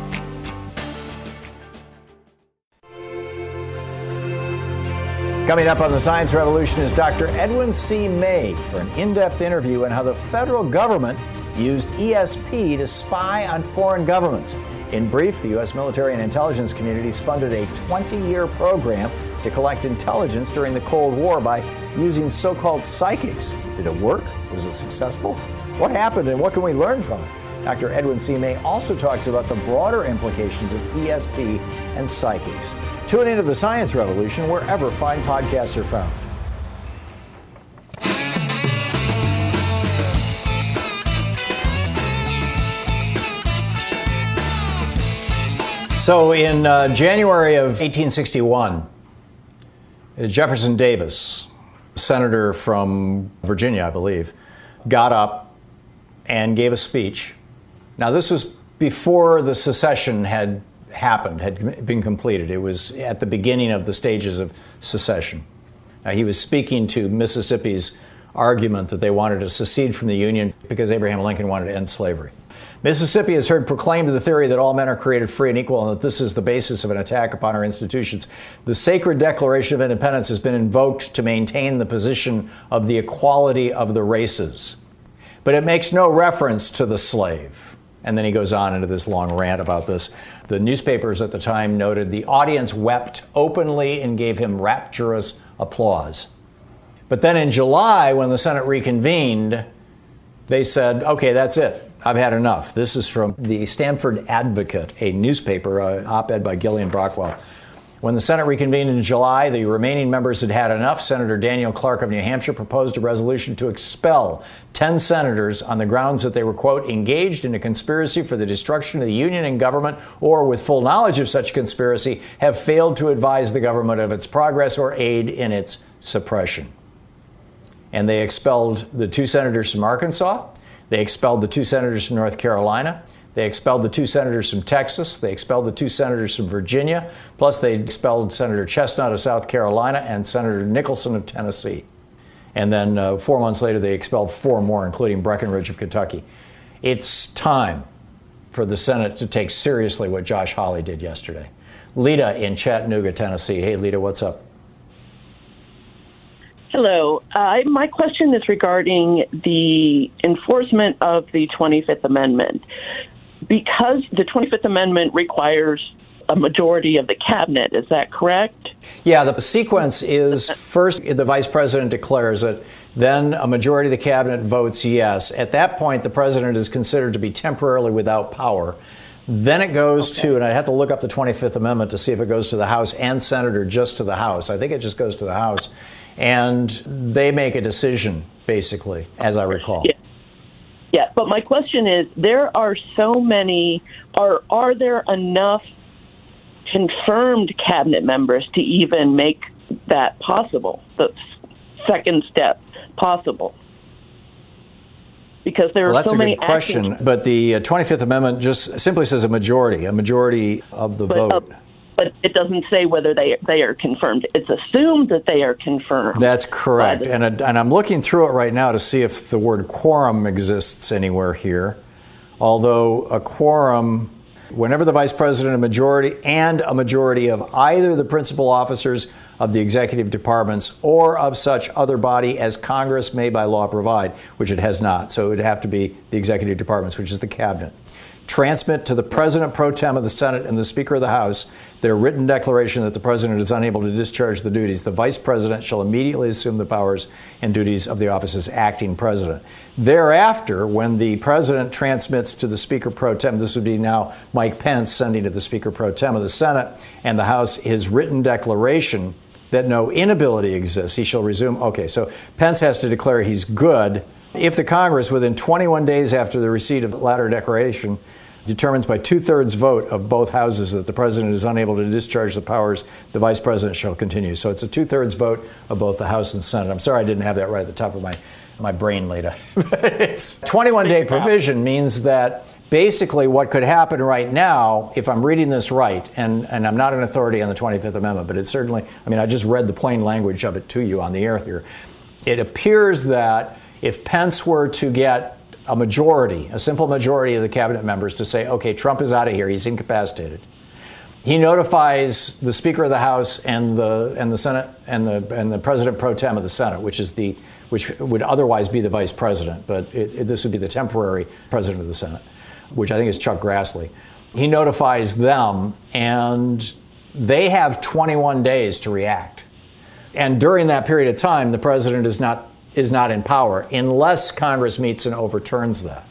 Coming up on the Science Revolution is Dr. Edwin C. May for an in depth interview on how the federal government used ESP to spy on foreign governments. In brief, the U.S. military and intelligence communities funded a 20 year program to collect intelligence during the Cold War by using so called psychics. Did it work? Was it successful? What happened and what can we learn from it? Dr. Edwin C. May also talks about the broader implications of ESP and psychics. Tune into the Science Revolution wherever fine podcasts are found. So, in uh, January of 1861, Jefferson Davis, senator from Virginia, I believe, got up and gave a speech. Now, this was before the secession had happened, had been completed. It was at the beginning of the stages of secession. Now, he was speaking to Mississippi's argument that they wanted to secede from the Union because Abraham Lincoln wanted to end slavery. Mississippi has heard proclaimed the theory that all men are created free and equal and that this is the basis of an attack upon our institutions. The sacred Declaration of Independence has been invoked to maintain the position of the equality of the races. But it makes no reference to the slave. And then he goes on into this long rant about this. The newspapers at the time noted the audience wept openly and gave him rapturous applause. But then in July, when the Senate reconvened, they said, okay, that's it. I've had enough. This is from the Stamford Advocate, a newspaper, uh, an op ed by Gillian Brockell. When the Senate reconvened in July, the remaining members had had enough. Senator Daniel Clark of New Hampshire proposed a resolution to expel 10 senators on the grounds that they were, quote, engaged in a conspiracy for the destruction of the Union and government, or with full knowledge of such conspiracy, have failed to advise the government of its progress or aid in its suppression. And they expelled the two senators from Arkansas. They expelled the two senators from North Carolina. They expelled the two senators from Texas. They expelled the two senators from Virginia. Plus, they expelled Senator Chesnut of South Carolina and Senator Nicholson of Tennessee. And then uh, four months later, they expelled four more, including Breckinridge of Kentucky. It's time for the Senate to take seriously what Josh Hawley did yesterday. Lita in Chattanooga, Tennessee. Hey, Lita, what's up? Hello. Uh, my question is regarding the enforcement of the 25th Amendment. Because the 25th Amendment requires a majority of the cabinet, is that correct? Yeah, the sequence is first the vice president declares it, then a majority of the cabinet votes yes. At that point, the president is considered to be temporarily without power. Then it goes okay. to, and I have to look up the 25th Amendment to see if it goes to the House and Senate or just to the House. I think it just goes to the House and they make a decision, basically, as I recall. Yeah. Yeah, but my question is there are so many, are, are there enough confirmed cabinet members to even make that possible, the second step possible? because there well, are so many. That's a good question, but the uh, Twenty Fifth Amendment just simply says a majority, a majority of the but vote. But it doesn't say whether they they are confirmed. It's assumed that they are confirmed. That's correct. And, uh, and I'm looking through it right now to see if the word quorum exists anywhere here. Although a quorum, whenever the vice president, a majority, and a majority of either the principal officers of the executive departments or of such other body as Congress may by law provide, which it has not. So it would have to be the executive departments, which is the cabinet transmit to the President pro tem of the Senate and the Speaker of the House their written declaration that the President is unable to discharge the duties, the Vice President shall immediately assume the powers and duties of the office as acting President. Thereafter, when the President transmits to the Speaker pro tem, this would be now Mike Pence sending to the Speaker pro tem of the Senate and the House his written declaration that no inability exists, he shall resume. Okay, so Pence has to declare he's good. If the Congress, within 21 days after the receipt of the latter declaration, determines by two thirds vote of both houses that the president is unable to discharge the powers, the vice president shall continue. So it's a two thirds vote of both the House and Senate. I'm sorry I didn't have that right at the top of my, my brain, Lita. [laughs] it's 21 day provision means that basically what could happen right now, if I'm reading this right, and, and I'm not an authority on the 25th Amendment, but it's certainly, I mean, I just read the plain language of it to you on the air here. It appears that if Pence were to get a majority, a simple majority of the cabinet members to say, okay, Trump is out of here, he's incapacitated. He notifies the Speaker of the House and the and the Senate and the and the President pro tem of the Senate, which is the which would otherwise be the Vice President, but it, it, this would be the temporary President of the Senate, which I think is Chuck Grassley. He notifies them, and they have 21 days to react. And during that period of time, the president is not is not in power unless Congress meets and overturns that.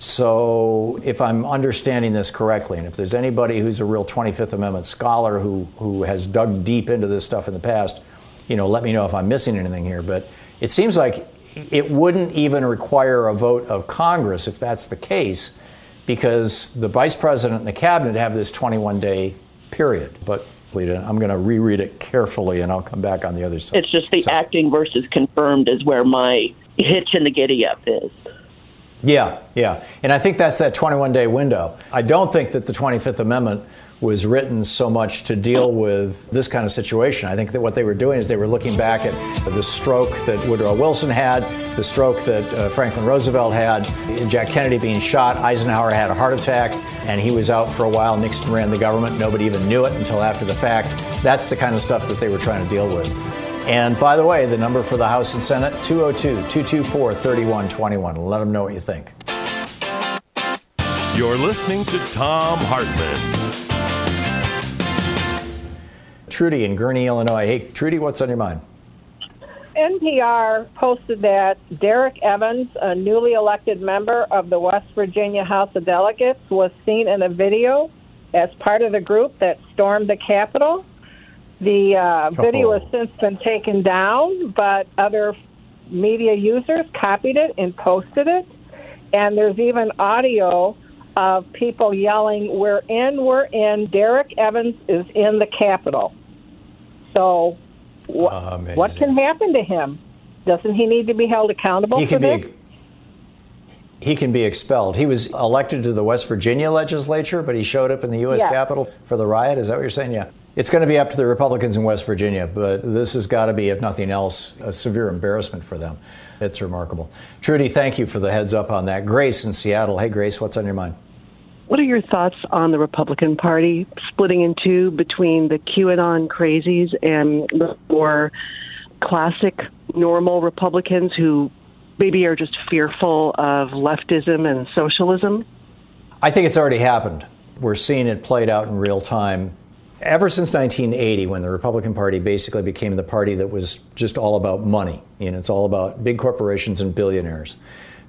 So, if I'm understanding this correctly, and if there's anybody who's a real 25th Amendment scholar who, who has dug deep into this stuff in the past, you know, let me know if I'm missing anything here. But it seems like it wouldn't even require a vote of Congress if that's the case, because the vice president and the cabinet have this 21 day period. But I'm going to reread it carefully, and I'll come back on the other side. It's just the so. acting versus confirmed is where my hitch in the giddy up is. Yeah, yeah. And I think that's that 21 day window. I don't think that the 25th Amendment was written so much to deal with this kind of situation. I think that what they were doing is they were looking back at the stroke that Woodrow Wilson had, the stroke that uh, Franklin Roosevelt had, Jack Kennedy being shot, Eisenhower had a heart attack, and he was out for a while. Nixon ran the government. Nobody even knew it until after the fact. That's the kind of stuff that they were trying to deal with. And by the way, the number for the House and Senate 202 224 3121. Let them know what you think. You're listening to Thom Hartmann. Trudy in Gurnee, Illinois. Hey, Trudy, what's on your mind? NPR posted that Derek Evans, a newly elected member of the West Virginia House of Delegates, was seen in a video as part of the group that stormed the Capitol. The uh, video has since been taken down, but other media users copied it and posted it. And there's even audio of people yelling, We're in, we're in. Derek Evans is in the Capitol. So, wh- what can happen to him? Doesn't he need to be held accountable he can for this? Be, he can be expelled. He was elected to the West Virginia legislature, but he showed up in the U.S. Capitol for the riot. Is that what you're saying? Yeah. It's going to be up to the Republicans in West Virginia, but this has got to be, if nothing else, a severe embarrassment for them. It's remarkable. Trudy, thank you for the heads up on that. Grace in Seattle. Hey, Grace, what's on your mind? What are your thoughts on the Republican Party splitting in two between the QAnon crazies and the more classic, normal Republicans who maybe are just fearful of leftism and socialism? I think it's already happened. We're seeing it played out in real time. Ever since 1980, when the Republican Party basically became the party that was just all about money, you know, it's all about big corporations and billionaires,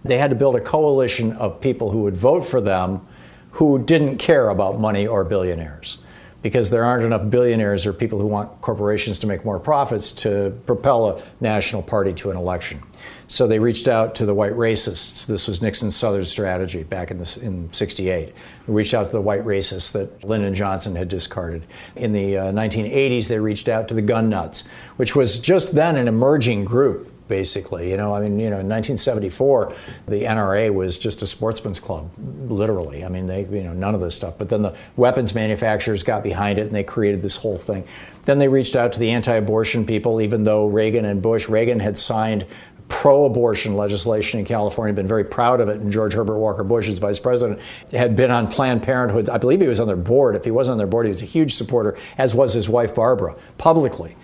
they had to build a coalition of people who would vote for them who didn't care about money or billionaires because there aren't enough billionaires or people who want corporations to make more profits to propel a national party to an election. So they reached out to the white racists. This was Nixon's Southern strategy back in, the, in 68. They reached out to the white racists that Lyndon Johnson had discarded. In the uh, 1980s, they reached out to the gun nuts, which was just then an emerging group basically. You know, I mean, you know, in 1974, the NRA was just a sportsman's club, literally. I mean, they, you know, none of this stuff. But then the weapons manufacturers got behind it and they created this whole thing. Then they reached out to the anti abortion people, even though Reagan and Bush, Reagan had signed pro abortion legislation in California, been very proud of it. And George Herbert Walker Bush, as vice president, had been on Planned Parenthood. I believe he was on their board. If he wasn't on their board, he was a huge supporter, as was his wife Barbara, publicly.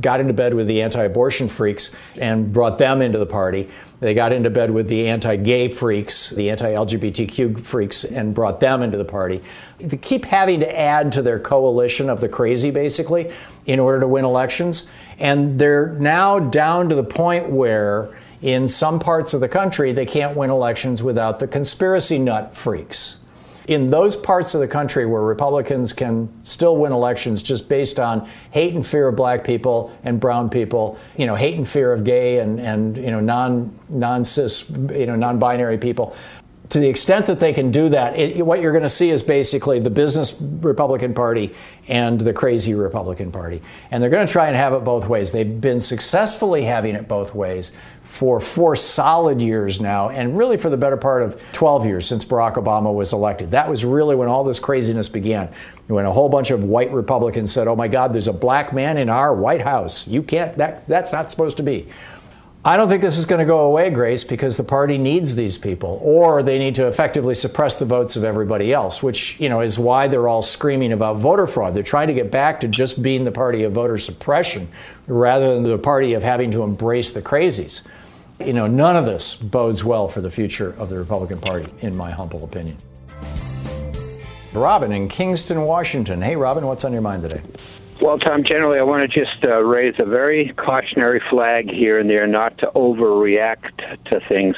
Got into bed with the anti abortion freaks and brought them into the party. They got into bed with the anti gay freaks, the anti LGBTQ freaks, and brought them into the party. They keep having to add to their coalition of the crazy, basically, in order to win elections. And they're now down to the point where, in some parts of the country, they can't win elections without the conspiracy nut freaks. In those parts of the country where Republicans can still win elections just based on hate and fear of black people and brown people, you know, hate and fear of gay and, and you know, non non cis, you know, non binary people, to the extent that they can do that, it, what you're going to see is basically the business Republican Party and the crazy Republican Party. And they're going to try and have it both ways. They've been successfully having it both ways for four solid years now, and really for the better part of 12 years since Barack Obama was elected. That was really when all this craziness began, when a whole bunch of white Republicans said, Oh my God, there's a black man in our White House. You can't, that, that's not supposed to be. I don't think this is going to go away, Grace, because the party needs these people, or they need to effectively suppress the votes of everybody else, which you know is why they're all screaming about voter fraud. They're trying to get back to just being the party of voter suppression, rather than the party of having to embrace the crazies. You know, none of this bodes well for the future of the Republican Party, in my humble opinion. Robin in Kingston, Washington. Hey, Robin, what's on your mind today? Well, Tom, generally, I want to just uh, raise a very cautionary flag here and there not to overreact to things.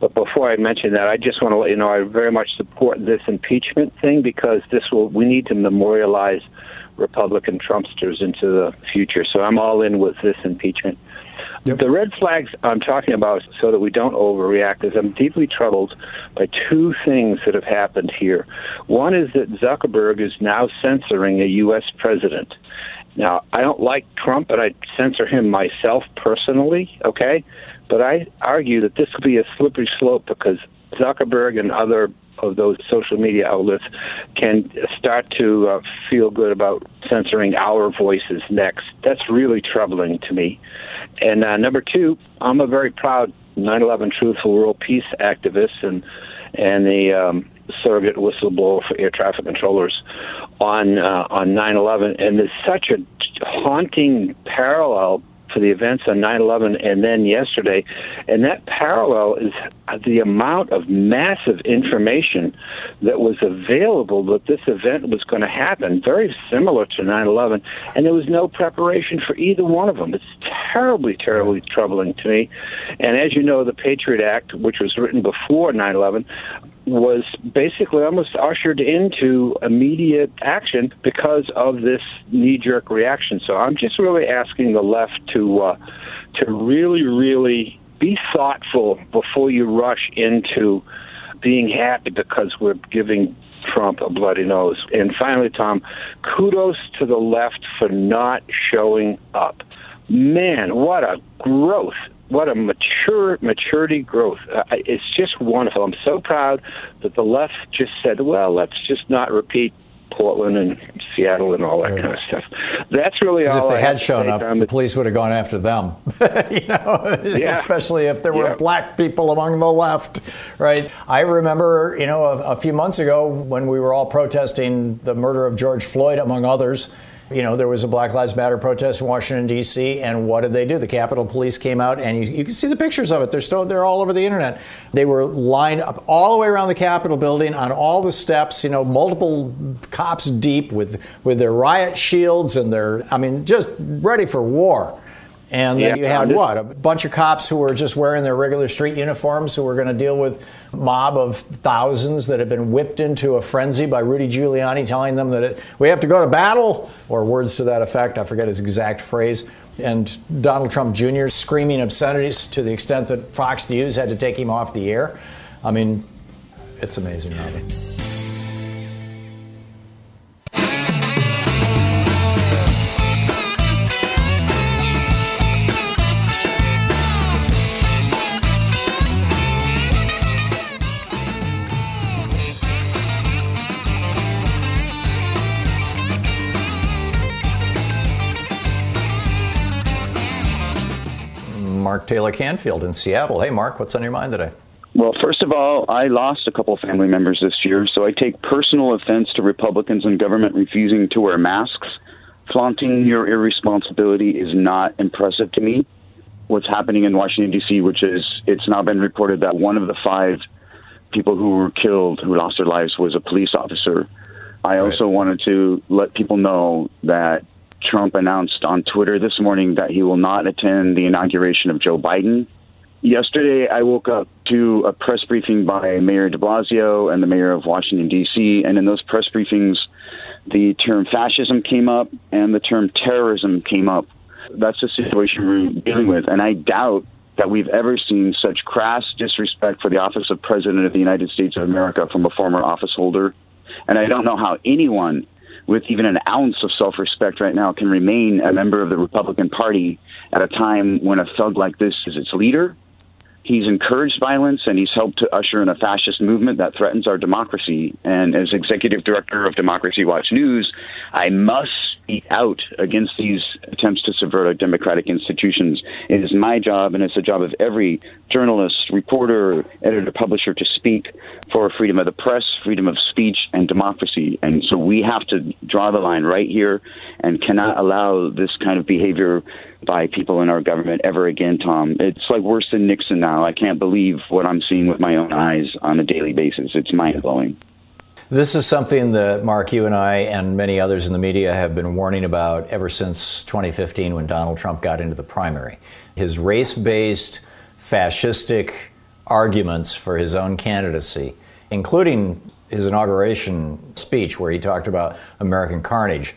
But before I mention that, I just want to let you know I very much support this impeachment thing because this will we need to memorialize Republican Trumpsters into the future. So I'm all in with this impeachment. Yep. The red flags I'm talking about, so that we don't overreact, is I'm deeply troubled by two things that have happened here. One is that Zuckerberg is now censoring a U.S. president. Now, I don't like Trump, and I censor him myself personally, okay? But I argue that this could be a slippery slope because Zuckerberg and other of those social media outlets can start to uh, feel good about censoring our voices next. That's really troubling to me. And uh, number two, I'm a very proud 9/11 Truthful World Peace activist and and the um, surrogate whistleblower for air traffic controllers on uh, on 9/11, and there's such a haunting parallel for the events on 9/11 and then yesterday, and that parallel is the amount of massive information that was available that this event was going to happen, very similar to 9/11, and there was no preparation for either one of them. It's terribly, terribly troubling to me. And as you know, the Patriot Act, which was written before 9/11, was basically almost ushered into immediate action because of this knee-jerk reaction. So I'm just really asking the left to uh, to really, really be thoughtful before you rush into being happy because we're giving Trump a bloody nose. And finally, Tom, kudos to the left for not showing up. Man, what a growth what a mature maturity growth. Uh, it's just wonderful. I'm so proud that the left just said, well, let's just not repeat Portland and Seattle and all that kind of stuff. That's really all. If they I had shown up, the police would have gone after them. [laughs] you know, Yeah. [laughs] especially if there were Yeah. black people among the left, right? I remember, you know, a, a few months ago when we were all protesting the murder of George Floyd, among others. You know, there was a Black Lives Matter protest in Washington D.C. And what did they do? The Capitol Police came out, and you, you can see the pictures of it. They're still they're all over the internet. They were lined up all the way around the Capitol building on all the steps. You know, multiple cops deep with with their riot shields and their I mean, just ready for war. And then Yeah. you had what? A bunch of cops who were just wearing their regular street uniforms who were going to deal with a mob of thousands that had been whipped into a frenzy by Rudy Giuliani telling them that it, we have to go to battle, or words to that effect. I forget his exact phrase. And Donald Trump Jr. screaming obscenities to the extent that Fox News had to take him off the air. I mean, it's amazing, Robbie. Mark Taylor Canfield in Seattle. Hey, Mark, what's on your mind today? Well, first of all, I lost a couple of family members this year, so I take personal offense to Republicans and government refusing to wear masks. Flaunting your irresponsibility is not impressive to me. What's happening in Washington, D.C., which is it's now been reported that one of the five people who were killed, who lost their lives, was a police officer. I also wanted to let people know that Trump announced on Twitter this morning that he will not attend the inauguration of Joe Biden. Yesterday, I woke up to a press briefing by Mayor de Blasio and the mayor of Washington, D.C., and in those press briefings, the term fascism came up and the term terrorism came up. That's the situation we're dealing with, and I doubt that we've ever seen such crass disrespect for the office of President of the United States of America from a former office holder. And I don't know how anyone with even an ounce of self respect right now can remain a member of the Republican Party at a time when a thug like this is its leader. He's encouraged violence and he's helped to usher in a fascist movement that threatens our democracy. And as executive director of Democracy Watch News, I must out against these attempts to subvert our democratic institutions. It is my job, and it's the job of every journalist, reporter, editor, publisher to speak for freedom of the press, freedom of speech, and democracy. And so we have to draw the line right here and cannot allow this kind of behavior by people in our government ever again, Tom. It's like worse than Nixon now. I can't believe what I'm seeing with my own eyes on a daily basis. It's mind blowing. This is something that Mark, you and I, and many others in the media have been warning about ever since 2015 when Donald Trump got into the primary. His race based, fascistic arguments for his own candidacy, including his inauguration speech where he talked about American carnage.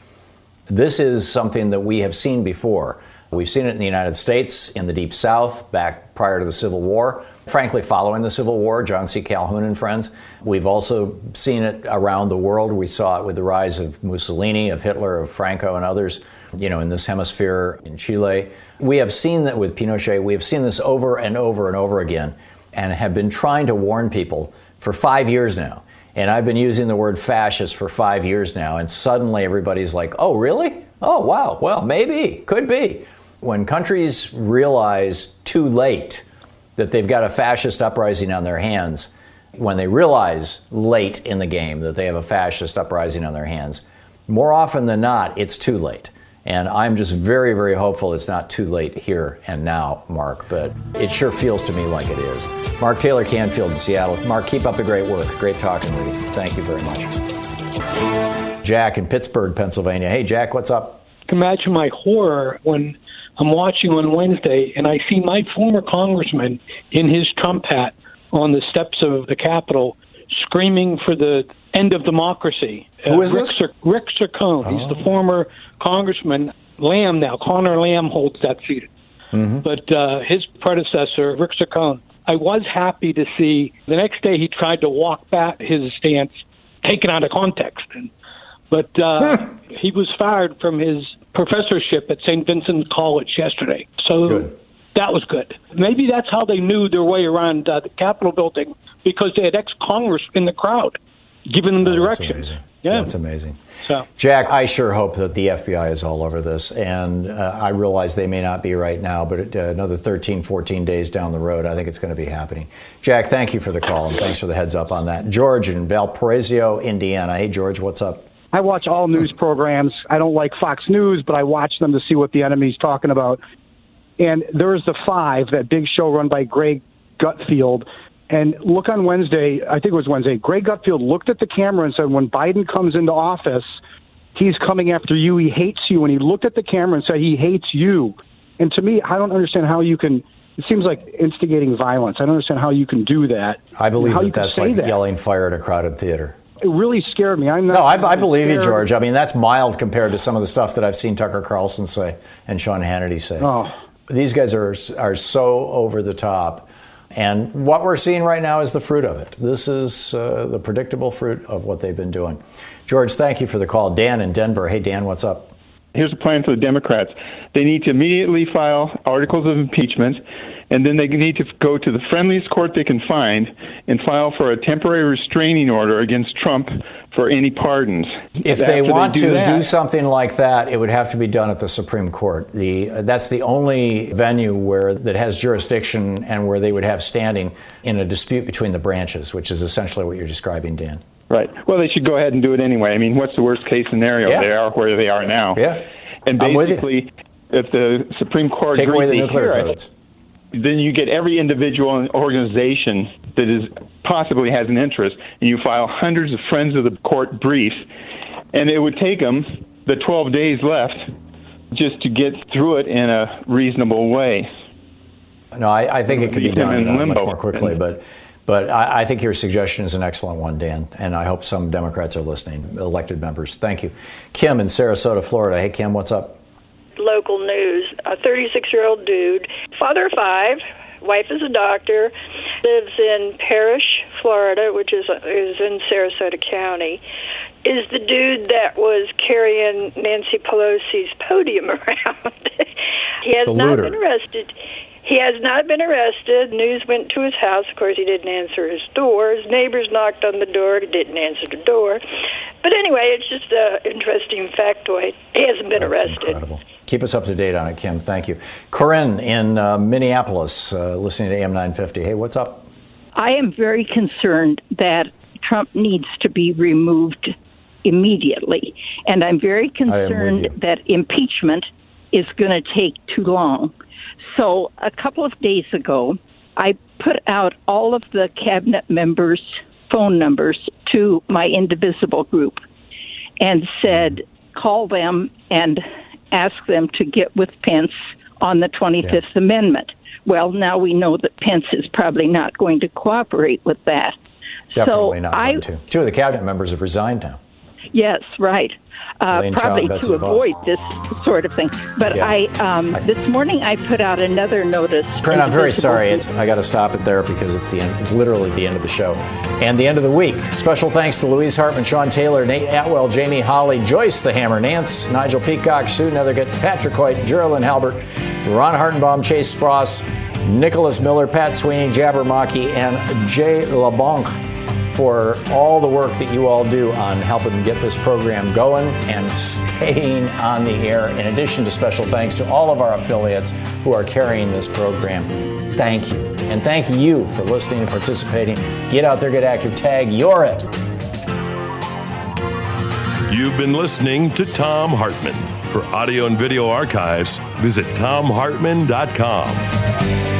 This is something that we have seen before. We've seen it in the United States, in the Deep South, back prior to the Civil War. Frankly, following the Civil War, John C. Calhoun and friends. We've also seen it around the world. We saw it with the rise of Mussolini, of Hitler, of Franco, and others, you know, in this hemisphere, in Chile. We have seen that with Pinochet. We have seen this over and over and over again and have been trying to warn people for five years now. And I've been using the word fascist for five years now, and suddenly everybody's like, oh, really? Oh, wow. Well, maybe, could be. When countries realize too late that they've got a fascist uprising on their hands, when they realize late in the game that they have a fascist uprising on their hands, more often than not, it's too late. And I'm just very, very hopeful it's not too late here and now, Mark, but it sure feels to me like it is. Mark Taylor Canfield in Seattle. Mark, keep up the great work. Great talking with you. Thank you very much. Jack in Pittsburgh, Pennsylvania. Hey, Jack, what's up? Imagine my horror when I'm watching on Wednesday and I see my former congressman in his Trump hat on the steps of the Capitol screaming for the end of democracy. Who is Rick this? Cir- Rick Saccone. He's the former congressman. Lamb now. Connor Lamb holds that seat. But uh, his predecessor, Rick Saccone, I was happy to see the next day he tried to walk back his stance, taken out of context. But uh, [laughs] he was fired from his professorship at St. Vincent College yesterday. So that was good. Maybe that's how they knew their way around uh, the Capitol building because they had ex Congress in the crowd giving them the directions. Yeah. That's amazing. So. Jack, I sure hope that the FBI is all over this. And uh, I realize they may not be right now, but uh, another 13, 14 days down the road, I think it's going to be happening. Jack, thank you for the call and thanks for the heads up on that. George in Valparaiso, Indiana. Hey, George, what's up? I watch all news programs. I don't like Fox News, but I watch them to see what the enemy's talking about. And there's the five, that big show run by Greg Gutfeld. And look on Wednesday, I think it was Wednesday, Greg Gutfeld looked at the camera and said, when Biden comes into office, he's coming after you. He hates you. And he looked at the camera and said, he hates you. And to me, I don't understand how you can. It seems like instigating violence. I don't understand how you can do that. I believe that that's like that. yelling fire at a crowded theater. It really scared me. I'm not. No, I, I believe you. George. I mean, that's mild compared to some of the stuff that I've seen Tucker Carlson say and Sean Hannity say. Oh. These guys are, are so over the top. And what we're seeing right now is the fruit of it. This is uh, the predictable fruit of what they've been doing. George, thank you for the call. Dan in Denver. Hey, Dan, what's up? Here's a plan for the Democrats. They need to immediately file articles of impeachment and then they need to go to the friendliest court they can find and file for a temporary restraining order against Trump for any pardons. If they After want do to that- do something like that, it would have to be done at the Supreme Court. The that's the only venue where that has jurisdiction and where they would have standing in a dispute between the branches, which is essentially what you're describing, Dan. Right. Well, they should go ahead and do it anyway. I mean, what's the worst case scenario? Yeah. They are where they are now. Yeah. And I'm with you. basically, if the Supreme Court Take away agrees the nuclear hear it, codes. Then you get every individual and organization that is possibly has an interest, and you file hundreds of friends of the court briefs, and it would take them the 12 days left just to get through it in a reasonable way. No, I, I think it could be done in uh, much more quickly, but but I, I think your suggestion is an excellent one, Dan, and I hope some Democrats are listening, elected members. Thank you, Kim in Sarasota, Florida. Hey, Kim, what's up? local news. A 36 year old dude, father of five, wife is a doctor, lives in Parrish, Florida, which is is in Sarasota County. Is the dude that was carrying Nancy Pelosi's podium [laughs] around? he has not been arrested. He has not been arrested. News went to his house. Of course, he didn't answer his door. His neighbors knocked on the door. He didn't answer the door. But anyway, it's just an interesting factoid. He hasn't been That's arrested. incredible. Keep us up to date on it, Kim. Thank you. Corinne in uh, Minneapolis, uh, listening to AM 950. Hey, what's up? I am very concerned that Trump needs to be removed immediately. And I'm very I am with concerned that impeachment is going to take too long. So, a couple of days ago, I put out all of the cabinet members' phone numbers to my Indivisible group and said, call them and ask them to get with Pence on the 25th Amendment. Well, now we know that Pence is probably not going to cooperate with that. Definitely so not I, going to. Two of the cabinet members have resigned now. Yes, right. Uh, probably to avoid this sort of thing. But Yeah. I, um, this morning, I put out another notice. Corinne, I'm very sorry. It's, I got to stop it there because it's the end, literally the end of the show and the end of the week. Special thanks to Louise Hartmann, Sean Taylor, Nate Atwell, Jamie Holly, Joyce the Hammer, Nance, Nigel Peacock, Sue Nethergett, Patrick Hoyt, Geraldine Halbert, Ron Hartenbaum, Chase Spross, Nicholas Miller, Pat Sweeney, Jabbermocky, and Jay LeBonc for all the work that you all do on helping get this program going and staying on the air. In addition to special thanks to all of our affiliates who are carrying this program. Thank you. And thank you for listening and participating. Get out there, get active, tag, you're it. You've been listening to Thom Hartmann. For audio and video archives, visit thomhartmann.com.